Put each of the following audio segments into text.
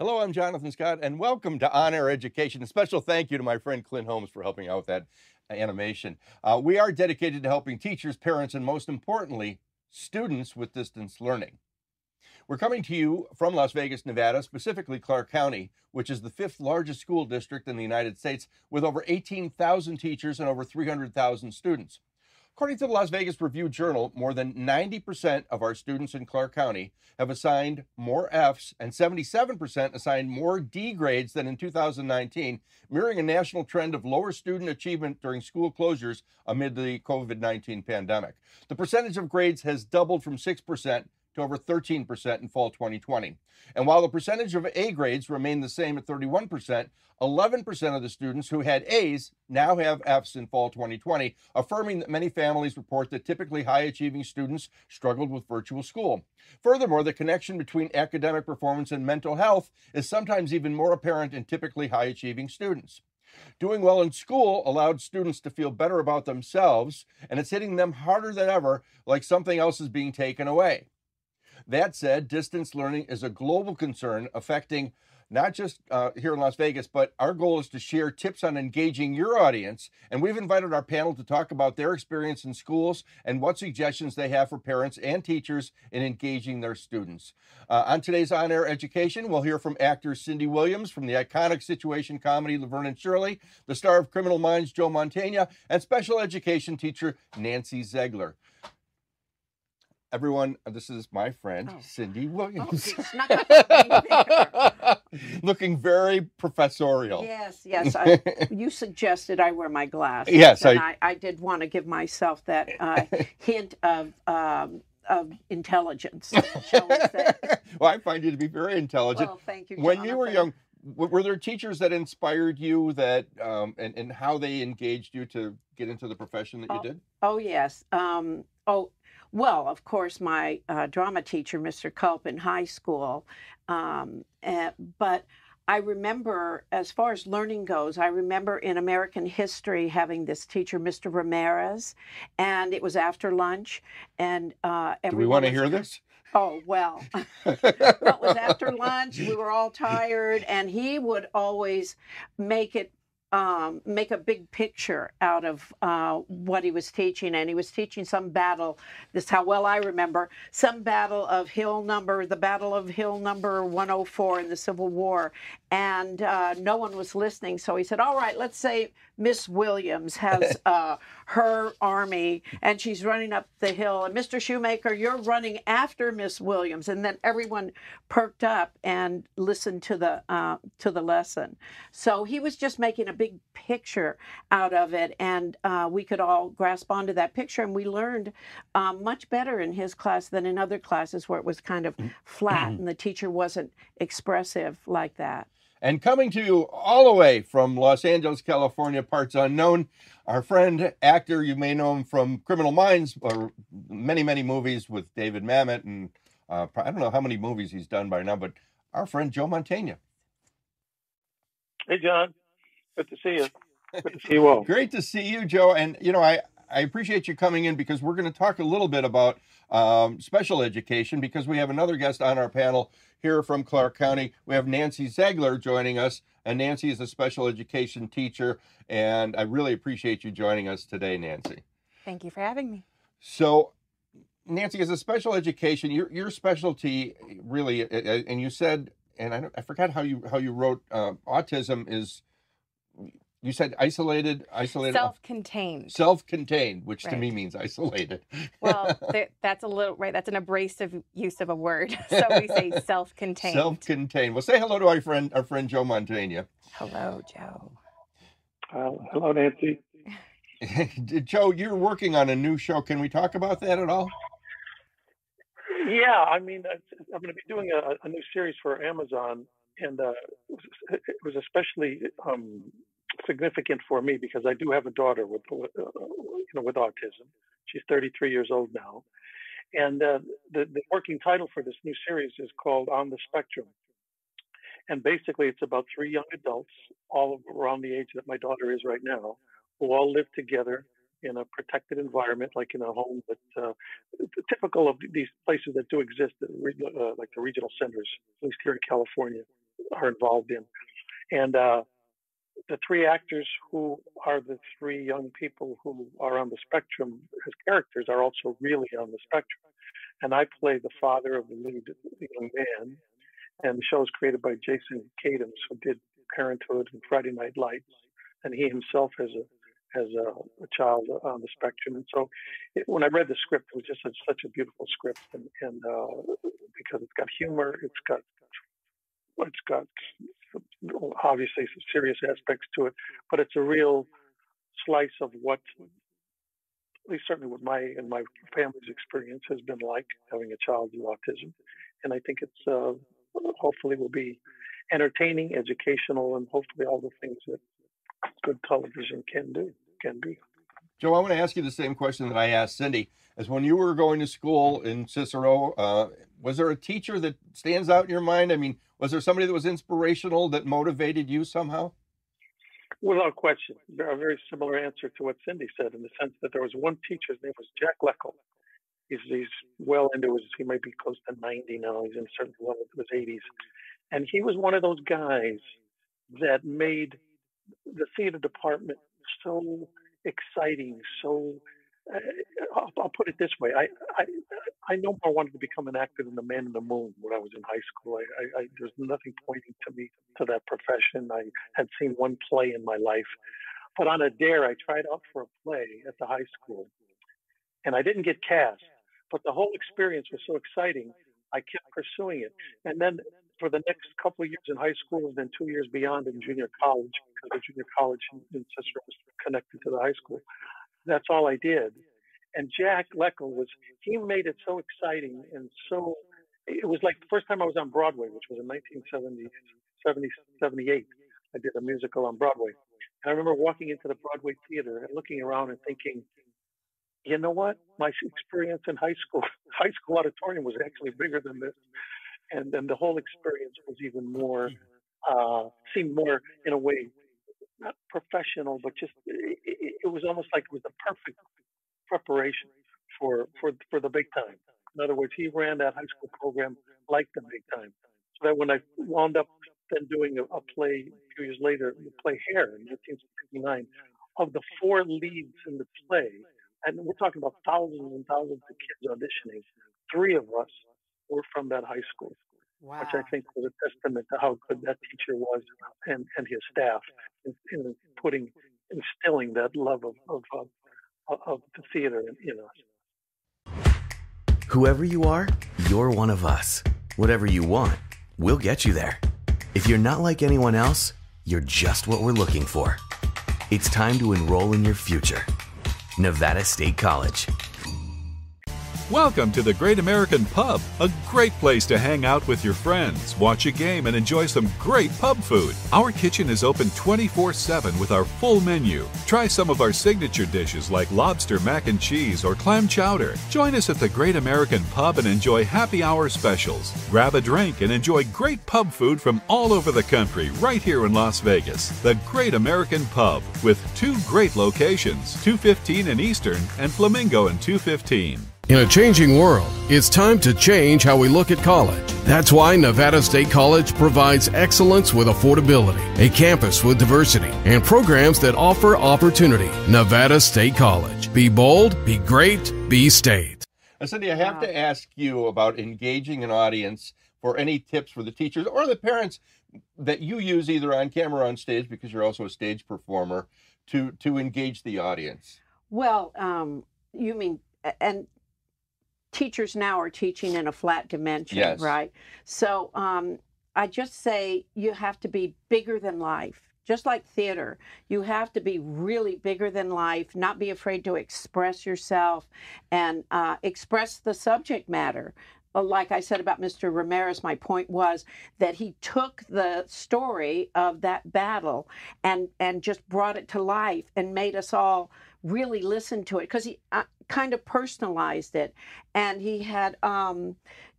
Hello, I'm Jonathan Scott, and welcome to On Air Education. A special thank you to my friend Clint Holmes for helping out with that animation. Uh, we are dedicated to helping teachers, parents, and most importantly, students with distance learning. We're coming to you from Las Vegas, Nevada, specifically Clark County, which is the fifth largest school district in the United States with over 18,000 teachers and over 300,000 students. According to the Las Vegas Review Journal, more than 90% of our students in Clark County have assigned more Fs and 77% assigned more D grades than in 2019, mirroring a national trend of lower student achievement during school closures amid the COVID 19 pandemic. The percentage of grades has doubled from 6% to over 13% in fall 2020. And while the percentage of A grades remained the same at 31%, 11% of the students who had A's now have F's in fall 2020, affirming that many families report that typically high achieving students struggled with virtual school. Furthermore, the connection between academic performance and mental health is sometimes even more apparent in typically high achieving students. Doing well in school allowed students to feel better about themselves, and it's hitting them harder than ever, like something else is being taken away. That said, distance learning is a global concern affecting not just uh, here in Las Vegas, but our goal is to share tips on engaging your audience. And we've invited our panel to talk about their experience in schools and what suggestions they have for parents and teachers in engaging their students. Uh, on today's On Air Education, we'll hear from actor Cindy Williams from the iconic situation comedy Laverne and Shirley, the star of Criminal Minds Joe Mantegna, and special education teacher Nancy Ziegler everyone, this is my friend, oh. Cindy oh, Williams. Oh, Looking very professorial. Yes, yes. I, you suggested I wear my glasses. Yes, I, I, I, did want to give myself that uh, hint of. Um, of intelligence. well, I find you to be very intelligent. Well, thank you. When you were young, were there teachers that inspired you that um, and, and how they engaged you to get into the profession that oh, you did? Oh yes. Um, oh well, of course, my uh, drama teacher, Mr. Culp, in high school. Um, uh, but I remember, as far as learning goes, I remember in American history having this teacher, Mr. Ramirez, and it was after lunch. And uh, do we want to hear this? Oh, well, it was after lunch. We were all tired, and he would always make it um, make a big picture out of uh, what he was teaching. And he was teaching some battle, this is how well I remember, some battle of Hill number, the Battle of Hill number 104 in the Civil War. And uh, no one was listening. So he said, All right, let's say Miss Williams has uh, her army and she's running up the hill. And Mr. Shoemaker, you're running after Miss Williams. And then everyone perked up and listened to the, uh, to the lesson. So he was just making a big picture out of it, and uh, we could all grasp onto that picture. And we learned um, much better in his class than in other classes where it was kind of flat and the teacher wasn't expressive like that. And coming to you all the way from Los Angeles, California, parts unknown, our friend, actor, you may know him from Criminal Minds or many, many movies with David Mamet. And uh, I don't know how many movies he's done by now, but our friend Joe Mantegna. Hey, John. Good to see you. Good to see you all. Great to see you, Joe. And you know, I I appreciate you coming in because we're going to talk a little bit about um, special education because we have another guest on our panel here from Clark County. We have Nancy Ziegler joining us, and Nancy is a special education teacher. And I really appreciate you joining us today, Nancy. Thank you for having me. So, Nancy, as a special education, your your specialty really, and you said, and I, I forgot how you how you wrote, uh, autism is you said isolated, isolated, self-contained, self-contained, which right. to me means isolated. well, that's a little right. That's an abrasive use of a word, so we say self-contained. Self-contained. Well, say hello to our friend, our friend Joe Mantegna. Hello, Joe. Uh, hello, Nancy. Joe, you're working on a new show. Can we talk about that at all? Yeah, I mean, I'm going to be doing a, a new series for Amazon, and uh, it was especially um, significant for me because I do have a daughter with, uh, you know, with autism. She's 33 years old now, and uh, the, the working title for this new series is called On the Spectrum. And basically, it's about three young adults, all around the age that my daughter is right now, who all live together in a protected environment, like in a home that uh, typical of these places that do exist, uh, like the regional centers, at least here in California, are involved in. And uh, the three actors who are the three young people who are on the spectrum as characters are also really on the spectrum. And I play the father of the lead young man. And the show is created by Jason Katims, who did Parenthood and Friday Night Lights. And he himself has a has a, a child on the spectrum. And so it, when I read the script, it was just such, such a beautiful script. And, and uh, because it's got humor, it's got it's got obviously some serious aspects to it, but it's a real slice of what, at least certainly what my and my family's experience has been like having a child with autism, and I think it's uh, hopefully will be entertaining, educational, and hopefully all the things that good television can do can be. Joe, I want to ask you the same question that I asked Cindy. As when you were going to school in Cicero, uh, was there a teacher that stands out in your mind? I mean, was there somebody that was inspirational that motivated you somehow? Without question, a very similar answer to what Cindy said, in the sense that there was one teacher, his name was Jack Leckel. He's, he's well into his, he might be close to 90 now. He's in certain level of his 80s. And he was one of those guys that made the theater department so exciting, so uh, I'll, I'll, put it this way: I, I I know I wanted to become an actor than the Man in the Moon when I was in high school. I, I, I, there's nothing pointing to me to that profession. I had seen one play in my life, but on a dare, I tried out for a play at the high school, and I didn't get cast. But the whole experience was so exciting. I kept pursuing it, and then for the next couple of years in high school and then two years beyond in junior college, because the junior college in, Cicero was connected to the high school. That's all I did. And Jack Leckel was, he made it so exciting and so, it was like the first time I was on Broadway, which was in 1970, 70, 78. I did a musical on Broadway. And I remember walking into the Broadway theater and looking around and thinking, you know what? My experience in high school, high school auditorium was actually bigger than this and then the whole experience was even more uh, seemed more in a way not professional, but just it, it, was almost like it was the perfect preparation for for for the big time. In other words, he ran that high school program like the big time, so that when I wound up then doing a, a play a few years later, the play Hair in 1969, of the four leads in the play, and we're talking about thousands and thousands of kids auditioning, three of us were from that high school, wow. which I think was a testament to how good that teacher was and, and his staff in, in putting, instilling that love of, of, of, of the theater in, in us. Whoever you are, you're one of us. Whatever you want, we'll get you there. If you're not like anyone else, you're just what we're looking for. It's time to enroll in your future. Nevada State College. Welcome to the Great American Pub, a great place to hang out with your friends, watch a game, and enjoy some great pub food. Our kitchen is open 24 7 with our full menu. Try some of our signature dishes like lobster mac and cheese or clam chowder. Join us at the Great American Pub and enjoy happy hour specials. Grab a drink and enjoy great pub food from all over the country right here in Las Vegas. The Great American Pub with two great locations 215 in Eastern and Flamingo in 215. In a changing world, it's time to change how we look at college. That's why Nevada State College provides excellence with affordability, a campus with diversity, and programs that offer opportunity. Nevada State College. Be bold, be great, be state. Uh, Cindy, I have wow. to ask you about engaging an audience for any tips for the teachers or the parents that you use either on camera or on stage because you're also a stage performer to to engage the audience. Well, um, you mean and teachers now are teaching in a flat dimension, yes. right? So um, I just say you have to be bigger than life. Just like theater, you have to be really bigger than life, not be afraid to express yourself and uh, express the subject matter uh, like I said about Mr. Ramirez, my point was that he took the story of that battle and and just brought it to life and made us all really listened to it because he uh, kind of personalized it, and he had um,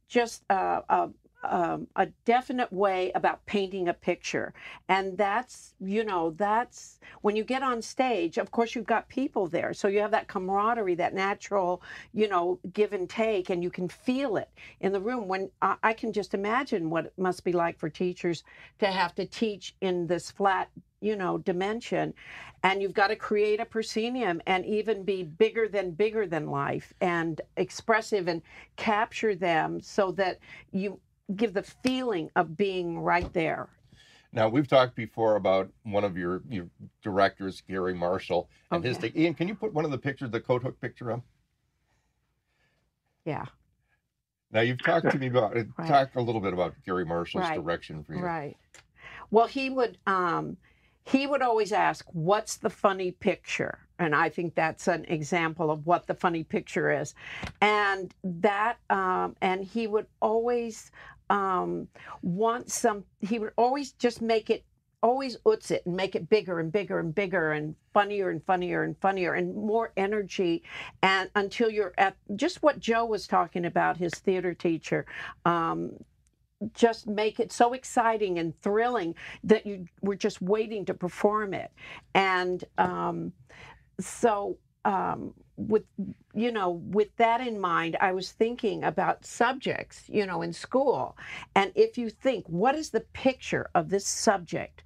just uh, a, um, a definite way about painting a picture, and that's you know that's when you get on stage. Of course, you've got people there, so you have that camaraderie, that natural you know give and take, and you can feel it in the room. When I, I can just imagine what it must be like for teachers to have to teach in this flat you know dimension and you've got to create a proscenium and even be bigger than bigger than life and expressive and capture them so that you give the feeling of being right there Now we've talked before about one of your your directors, Garry Marshall, and his Okay. take. Ian, can you put one of the pictures, the coat hook picture up? yeah Now you've talked to me about Right. talk a little bit about Garry Marshall's Right. direction for you. Right. Well, he would um he would always ask, "What's the funny picture?" And I think that's an example of what the funny picture is. And that um and he would always um want some he would always just make it always uts it and make it bigger and bigger and bigger and funnier and funnier and funnier and more energy and until you're at just what joe was talking about his theater teacher um, just make it so exciting and thrilling that you were just waiting to perform it. And um, so um, with you know with that in mind i was thinking about subjects you know in school. And if you think what is the picture of this subject?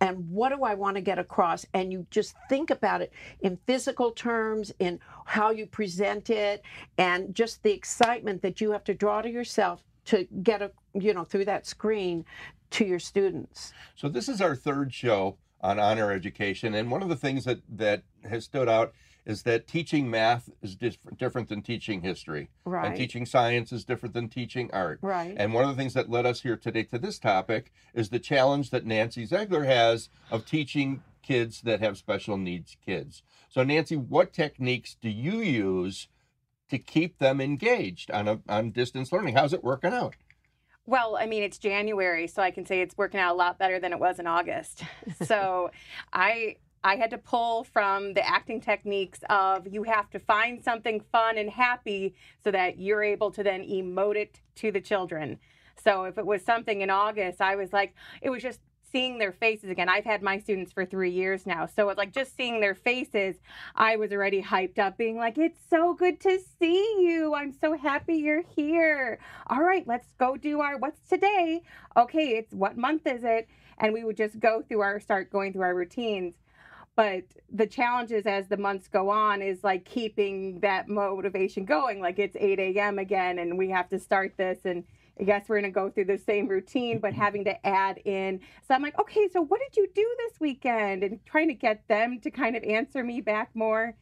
And what do i want to get across? And you just think about it in physical terms in how you present it and just the excitement that you have to draw to yourself to get a you know through that screen to your students So this is our third show on honor education, and one of the things that that has stood out is that teaching math is different different than teaching history, right and teaching science is different than teaching art. right And one of the things that led us here today to this topic is the challenge that Nancy Ziegler has of teaching kids that have special needs kids. So Nancy, what techniques do you use to keep them engaged on a, on distance learning? How's it working out? Well, I mean, it's January, so I can say it's working out a lot better than it was in August. So I I had to pull from the acting techniques of you have to find something fun and happy so that you're able to then emote it to the children. So if it was something in August, I was like, it was just seeing their faces again. I've had my students for three years now. So it's like just seeing their faces, I was already hyped up, being like, it's so good to see you. I'm so happy you're here. All right, let's go do our what's today? Okay, it's what month is it? And we would just go through our start going through our routines. But the challenges as the months go on is like keeping that motivation going. Like it's 8 a.m. again, and we have to start this. And Guess we're going to go through the same routine, but having to add in. So I'm like, okay, so what did you do this weekend? And trying to get them to kind of answer me back more.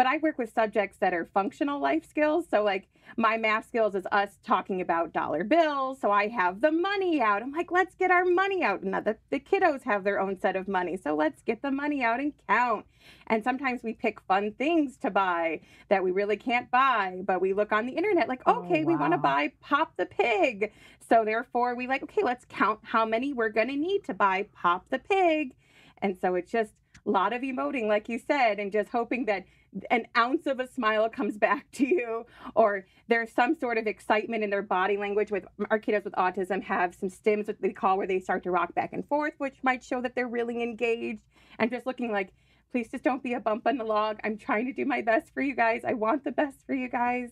But I work with subjects that are functional life skills. So, like, my math skills is us talking about dollar bills. So, I have the money out. I'm like, let's get our money out. Now, the, the kiddos have their own set of money. So, let's get the money out and count. And sometimes we pick fun things to buy that we really can't buy, but we look on the internet like, Oh, okay, we want to buy Pop the Pig. So, therefore, we like, okay, let's count how many we're going to need to buy Pop the Pig. And so, it's just a lot of emoting, like you said, and just hoping that an ounce of a smile comes back to you or there's some sort of excitement in their body language with our kiddos with autism have some stims that they call where they start to rock back and forth which might show that they're really engaged. And just looking like please just don't be a bump on the log. I'm trying to do my best for you guys. I want the best for you guys.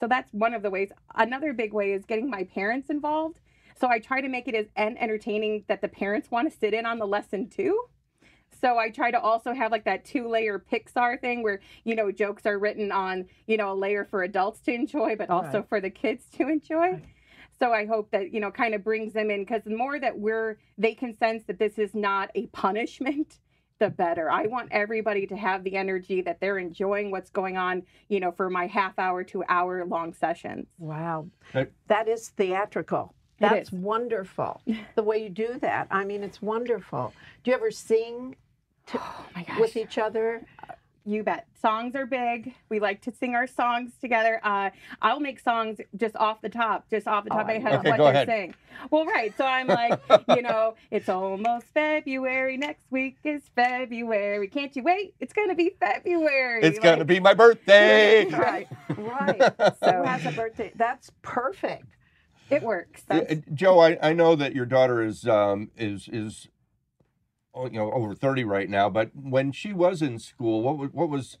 So that's one of the ways. Another big way is getting my parents involved. So i try to make it as en- entertaining that the parents want to sit in on the lesson too so I try to also have like that two layer Pixar thing where, you know, jokes are written on, you know, a layer for adults to enjoy, but also Right. for the kids to enjoy. So I hope that, you know, kind of brings them in because the more that we're, they can sense that this is not a punishment, the better. I want everybody to have the energy that they're enjoying what's going on, you know, for my half hour to hour long sessions. Wow. That is theatrical. It That's wonderful. the way you do that. I mean, it's wonderful. Do you ever sing Oh my gosh. with each other? You bet. Songs are big. We like to sing our songs together. Uh, I'll make songs just off the top, just off the top Oh, of I my head love of what Okay, go they're ahead. saying. Well, right. So I'm like, you know, it's almost February. Next week is February. Can't you wait? It's gonna be February. It's going to be my birthday. right. Right. Who So has a birthday? That's perfect. It works. That's, Joe, I, I know that your daughter is um, is is oh, you know over thirty right now, but when she was in school, what was what was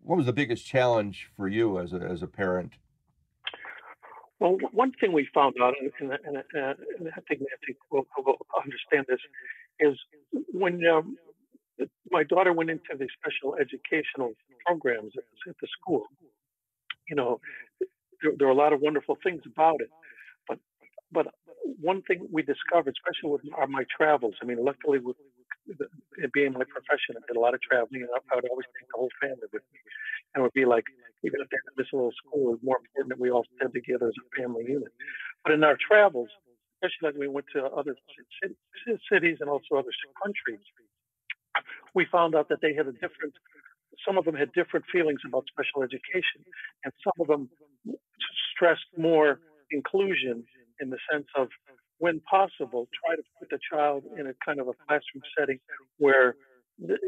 what was the biggest challenge for you as a as a parent? Well, one thing we found out, and, and, and, uh, and I think Nancy will, will understand this, is when um, my daughter went into the special educational programs at, at the school, you know, there, there were a lot of wonderful things about it. But one thing we discovered, especially with our, uh, my travels, I mean, luckily with it being my profession, I did a lot of traveling, and I, I would always take the whole family with me. And it would be like, even if they're in this little school, it's more important that we all stand together as a family unit. But in our travels, especially like we went to other ci- ci- cities and also other countries, we found out that they had a different, some of them had different feelings about special education, and some of them stressed more inclusion in the sense of when possible, try to put the child in a kind of a classroom setting where the-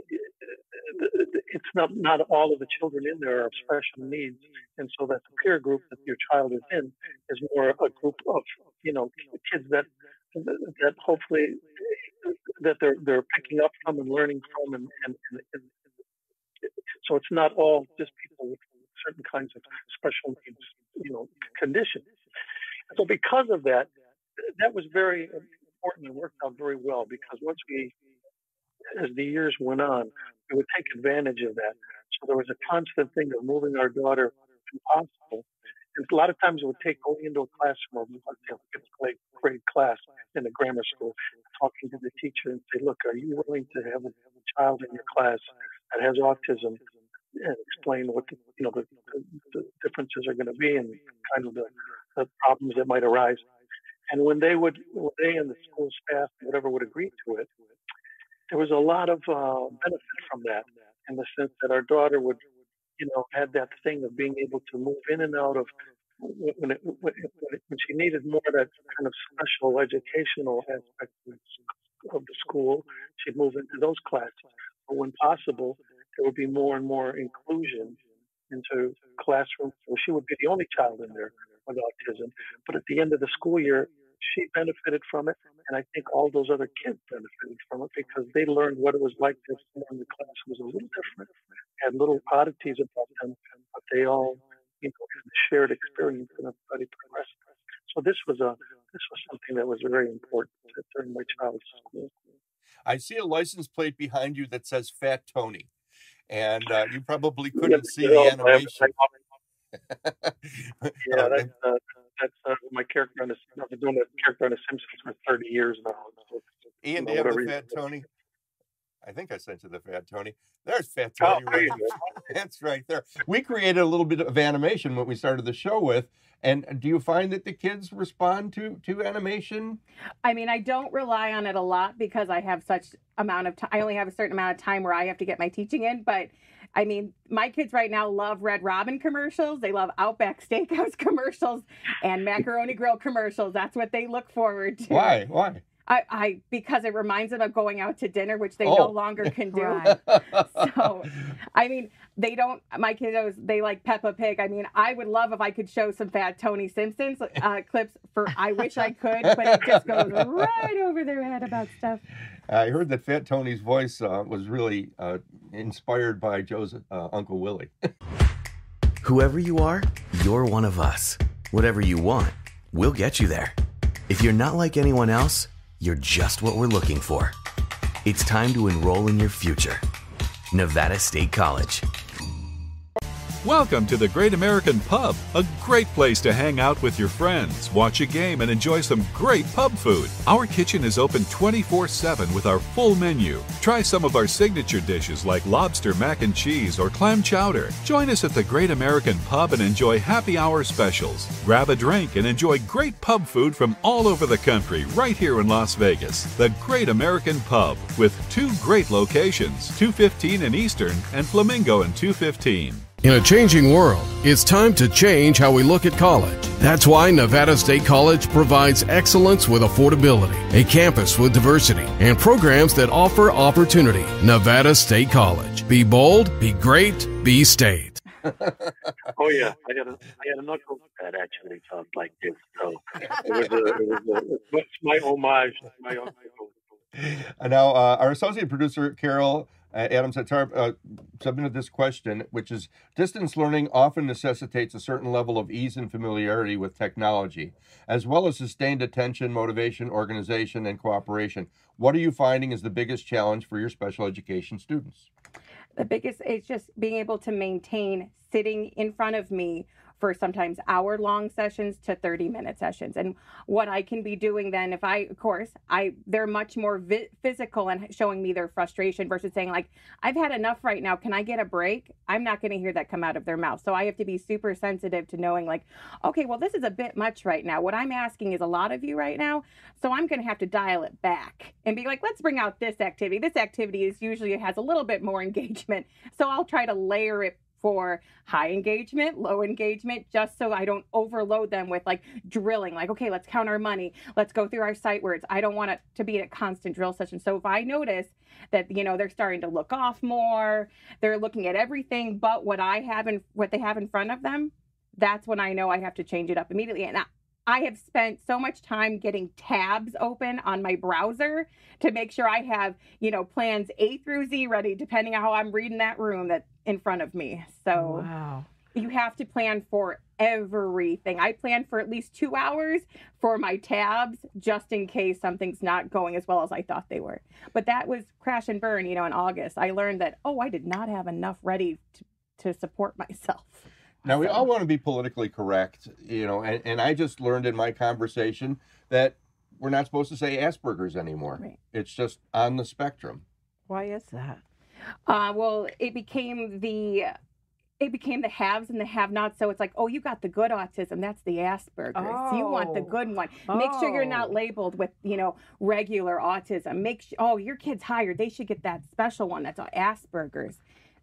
it's not not all of the children in there are special needs, and so that the peer group that your child is in is more a group of you know kids that that hopefully that they're they're picking up from and learning from, and, and, and, and so it's not all just people with certain kinds of special needs, you know, conditions. So because of that, that was very important and worked out very well because once we, as the years went on, we would take advantage of that. So there was a constant thing of moving our daughter to possible. And a lot of times it would take going into a classroom, say a grade class in the grammar school, talking to the teacher and say, look, are you willing to have a, have a child in your class that has autism and explain what the, you know, the, the, differences are going to be and kind of the, the problems that might arise. And when they would, when they and the school staff, whatever, would agree to it, there was a lot of uh, benefit from that in the sense that our daughter would, you know, had that thing of being able to move in and out of when, it, when, it, when she needed more of that kind of special educational aspect of the school, she'd move into those classes. But when possible, there would be more and more inclusion into classrooms. So she would be the only child in there with autism. But at the end of the school year, she benefited from it, and I think all those other kids benefited from it because they learned what it was like to in the class was a little different, had little oddities about them, but they all, you know, had a shared experience and everybody progressed. So this was a this was something that was very important during my child's school. I see a license plate behind you that says Fat Tony, and uh, you probably couldn't see the animation. Yeah, Uh, that's, uh, that's uh, my character on the. I've been doing that character on The Simpsons for 30 years now. Ian, do you have the Fat. Tony? I think I sent you the Fat Tony. There's Fat Oh, Tony there right there. That's right there. We created a little bit of animation when we started the show with. And do you find that the kids respond to to animation? I mean, I don't rely on it a lot because I have such amount of time. I only have a certain amount of time where I have to get my teaching in. But I mean, my kids right now love Red Robin commercials. They love Outback Steakhouse commercials and Macaroni Grill commercials. That's what they look forward to. Why? Why? I, I because it reminds them of going out to dinner, which they Oh. no longer can do. Right. So, I mean, they don't. My kiddos, they like Peppa Pig. I mean, I would love if I could show some Fat Tony Simpsons uh, clips. For I wish I could, but it just goes right over their head about stuff. I heard that Fat Tony's voice uh, was really uh, inspired by Joe's uh, Uncle Willie. Whoever you are, you're one of us. Whatever you want, we'll get you there. If you're not like anyone else, you're just what we're looking for. It's time to enroll in your future. Nevada State College. Welcome to the Great American Pub, a great place to hang out with your friends, watch a game, and enjoy some great pub food. Our kitchen is open 24 7 with our full menu. Try some of our signature dishes like lobster mac and cheese or clam chowder. Join us at the Great American Pub and enjoy happy hour specials. Grab a drink and enjoy great pub food from all over the country right here in Las Vegas. The Great American Pub with two great locations 215 in Eastern and Flamingo in 215. In a changing world, it's time to change how we look at college. That's why Nevada State College provides excellence with affordability, a campus with diversity, and programs that offer opportunity. Nevada State College. Be bold, be great, be state. oh yeah, I had a I had a knuckle that actually talked like this, so it was a, it was a, it's my homage to my uncle. And now, uh, our associate producer Carol uh, Adams Hattar uh, submitted this question, which is: Distance learning often necessitates a certain level of ease and familiarity with technology, as well as sustained attention, motivation, organization, and cooperation. What are you finding is the biggest challenge for your special education students? the biggest is just being able to maintain sitting in front of me for sometimes hour long sessions to 30 minute sessions. And what i can be doing then if i of course i they're much more vi- physical and showing me their frustration versus saying like i've had enough right now. Can i get a break? I'm not going to hear that come out of their mouth. So i have to be super sensitive to knowing like okay well this is a bit much right now. What i'm asking is a lot of you right now so i'm going to have to dial it back and be like let's bring out this activity. This activity is usually has a little bit more engagement so i'll try to layer it for high engagement, low engagement, just so I don't overload them with like drilling, like, okay, let's count our money, let's go through our sight words. I don't want it to be a constant drill session. So if I notice that, you know, they're starting to look off more, they're looking at everything but what I have and what they have in front of them, that's when I know I have to change it up immediately. And I, have spent so much time getting tabs open on my browser to make sure I have, you know, plans A through Z ready, depending on how I'm reading that room that in front of me. So Wow. you have to plan for everything. I plan for at least two hours for my tabs just in case something's not going as well as I thought they were. But that was crash and burn, you know, in August. I learned that, oh, I did not have enough ready to, to support myself. Now, we all want to be politically correct, you know, and, and I just learned in my conversation that we're not supposed to say Asperger's anymore. Right. It's just on the spectrum. Why is that? Uh, well, it became the it became the haves and the have-nots. So it's like, oh, you got the good autism. That's the Asperger's. You want the Oh. good one. Make sure you're not Oh. labeled with, you know, regular autism. Make sure, oh, your kid's higher. They should get that special one. That's Asperger's.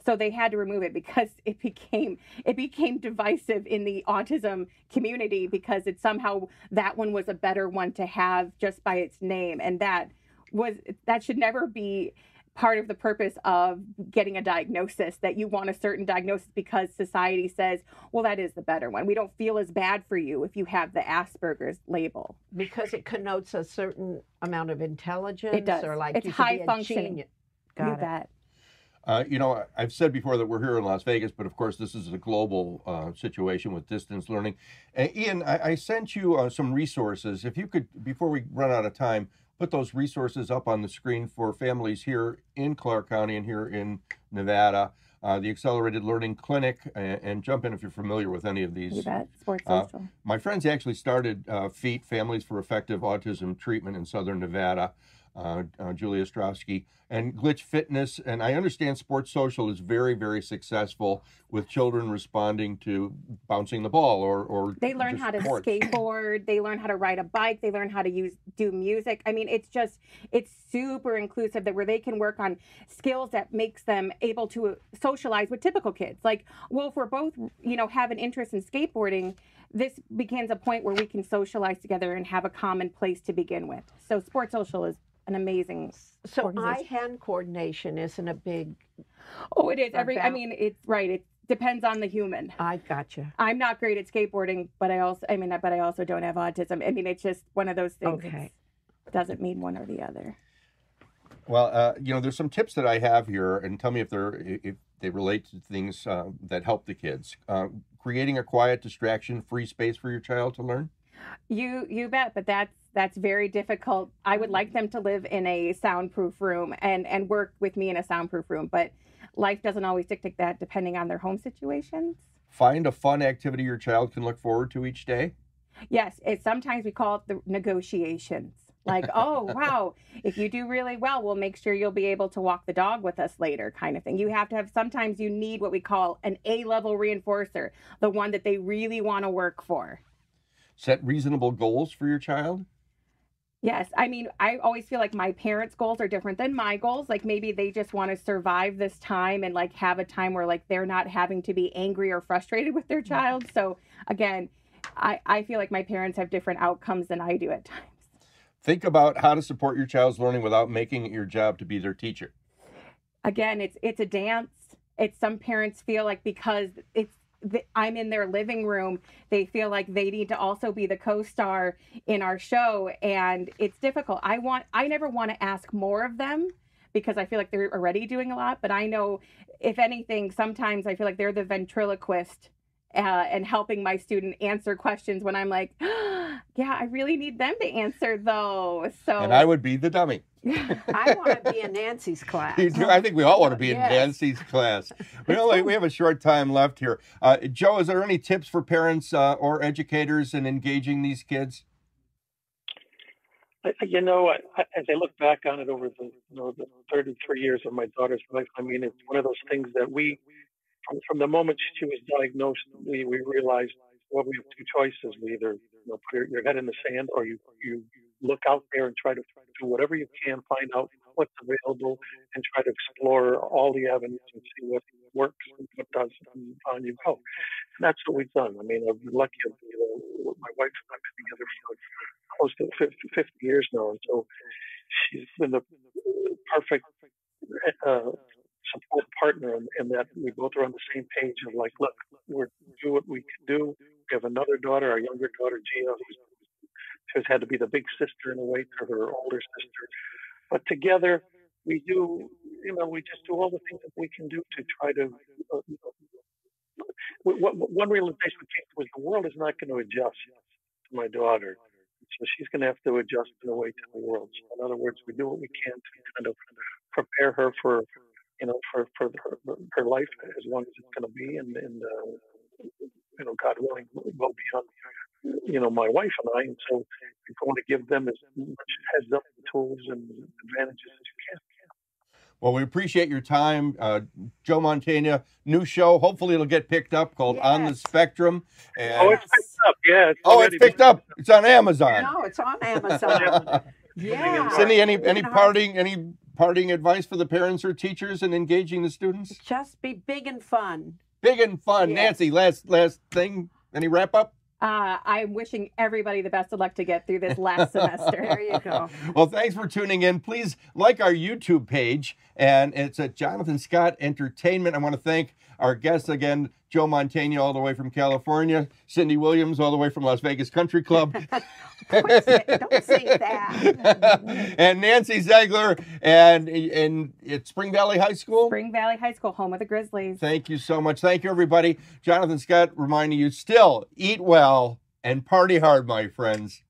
So they had to remove it because it became it became divisive in the autism community because it somehow that one was a better one to have just by its name, and that was that should never be part of the purpose of getting a diagnosis that you want a certain diagnosis because society says, well, that is the better one. We don't feel as bad for you if you have the Asperger's label. Because it connotes a certain amount of intelligence, does. or like It's high functioning. genius. you Got it. bet. Uh, you know, I've said before that we're here in Las Vegas, but of course, this is a global uh, situation with distance learning. And Ian, I, I sent you uh, some resources. If you could, before we run out of time, put those resources up on the screen for families here in Clark County and here in Nevada. Uh, the Accelerated Learning Clinic, and, and jump in if you're familiar with any of these. You bet. Sports Uh, social. My friends actually started uh, FEAT, Families for Effective Autism Treatment in Southern Nevada, uh, uh, Julia Ostrowski, and Glitch Fitness. And I understand Sports Social is very, very successful with children responding to bouncing the ball or. or They learn how to sports. skateboard. They learn how to ride a bike. They learn how to use do music. I mean, it's just it's super inclusive that where they can work on skills that makes them able to socialize with typical kids. Like, well, if we're both you know have an interest in skateboarding, this begins a point where we can socialize together and have a common place to begin with. So, Sports Social is an amazing. So eye hand coordination isn't a big. Oh, it is every. I mean, it's right. It depends on the human. I gotcha. I'm not great at skateboarding, but I also, I mean, but I also don't have autism. I mean, it's just one of those things. Okay. It's- doesn't mean one or the other. Well, uh, you know, there's some tips that I have here, and tell me if they're if they relate to things uh, that help the kids. Uh, creating a quiet, distraction-free space for your child to learn. You, you bet. But that's that's very difficult. I would like them to live in a soundproof room and and work with me in a soundproof room, but life doesn't always dictate that depending on their home situations. Find a fun activity your child can look forward to each day. Yes, it's sometimes we call it the negotiations. Like, oh wow, if you do really well, we'll make sure you'll be able to walk the dog with us later, kind of thing. You have to have sometimes you need what we call an A level reinforcer, the one that they really want to work for. Set reasonable goals for your child. Yes, I mean, I always feel like my parents' goals are different than my goals. Like maybe they just want to survive this time and like have a time where like they're not having to be angry or frustrated with their child. So again, I, I feel like my parents have different outcomes than I do at times. Think about how to support your child's learning without making it your job to be their teacher. again it's it's a dance it's some parents feel like because it's I'm in their living room, they feel like they need to also be the co-star in our show, and it's difficult. I want I never want to ask more of them because I feel like they're already doing a lot, but I know if anything, sometimes I feel like they're the ventriloquist uh, and helping my student answer questions when I'm like, yeah, I really need them to answer though. So And I would be the dummy. I want to be in Nancy's class. You do. I think we all want to be in Yes. Nancy's class. We only we have a short time left here. Uh, Joe, is there any tips for parents uh, or educators in engaging these kids? I, I- you know, I, I, as I look back on it over the you know the 33 years of my daughter's life, I mean, it's one of those things that we, from, from the moment she was diagnosed, we, we realized well, we have two choices. We either you know put your, your head in the sand, or you you look out there and try to try to do whatever you can, find out what's available, and try to explore all the avenues and see what works and what doesn't, and on you go. And that's what we've done. I mean, been lucky. You know, my wife and I've been together for close to 50, 50 years now, and so she's been the perfect uh, support partner, in, in that we both are on the same page of like, look, we're do what we can do. We have another daughter, our younger daughter Gia, who's who's had to be the big sister in a way to her older sister, but together we do, you know, we just do all the things that we can do to try to. Uh, you know, one realization came to was the world is not going to adjust to my daughter. So she's going to have to adjust in a way to the world. So in other words, we do what we can to kind of prepare her for, you know, for for her, her life as long as it's going to be, and and uh, you know, God willing, well beyond, you know, my wife and I. And so we want to give them as much heads up, tools, and advantages as you can. Well, we appreciate your time, uh, Joe Mantegna. New show. Hopefully, it'll get picked up called On the Spectrum. And Oh, it's picked up. Yeah. It's oh, it's picked up. It's on Amazon. No, it's on Amazon. yeah. Cindy, any any You parting any parting advice for the parents or teachers in engaging the students? Just be big and fun. Big and fun. Yes. Nancy, last last thing. Any wrap up? Uh, I'm wishing everybody the best of luck to get through this last semester. There semester. you go. Well, thanks for tuning in. Please like our YouTube page, and it's at Jonathan Scott Entertainment. I want to thank our guests again, Joe Mantegna, all the way from California, Cindy Williams, all the way from Las Vegas Country Club, Don't say, that. and Nancy Ziegler, and and at Spring Valley High School. Spring Valley High School, home of the Grizzlies. Thank you so much. Thank you, everybody. Jonathan Scott reminding you still eat well and party hard, my friends.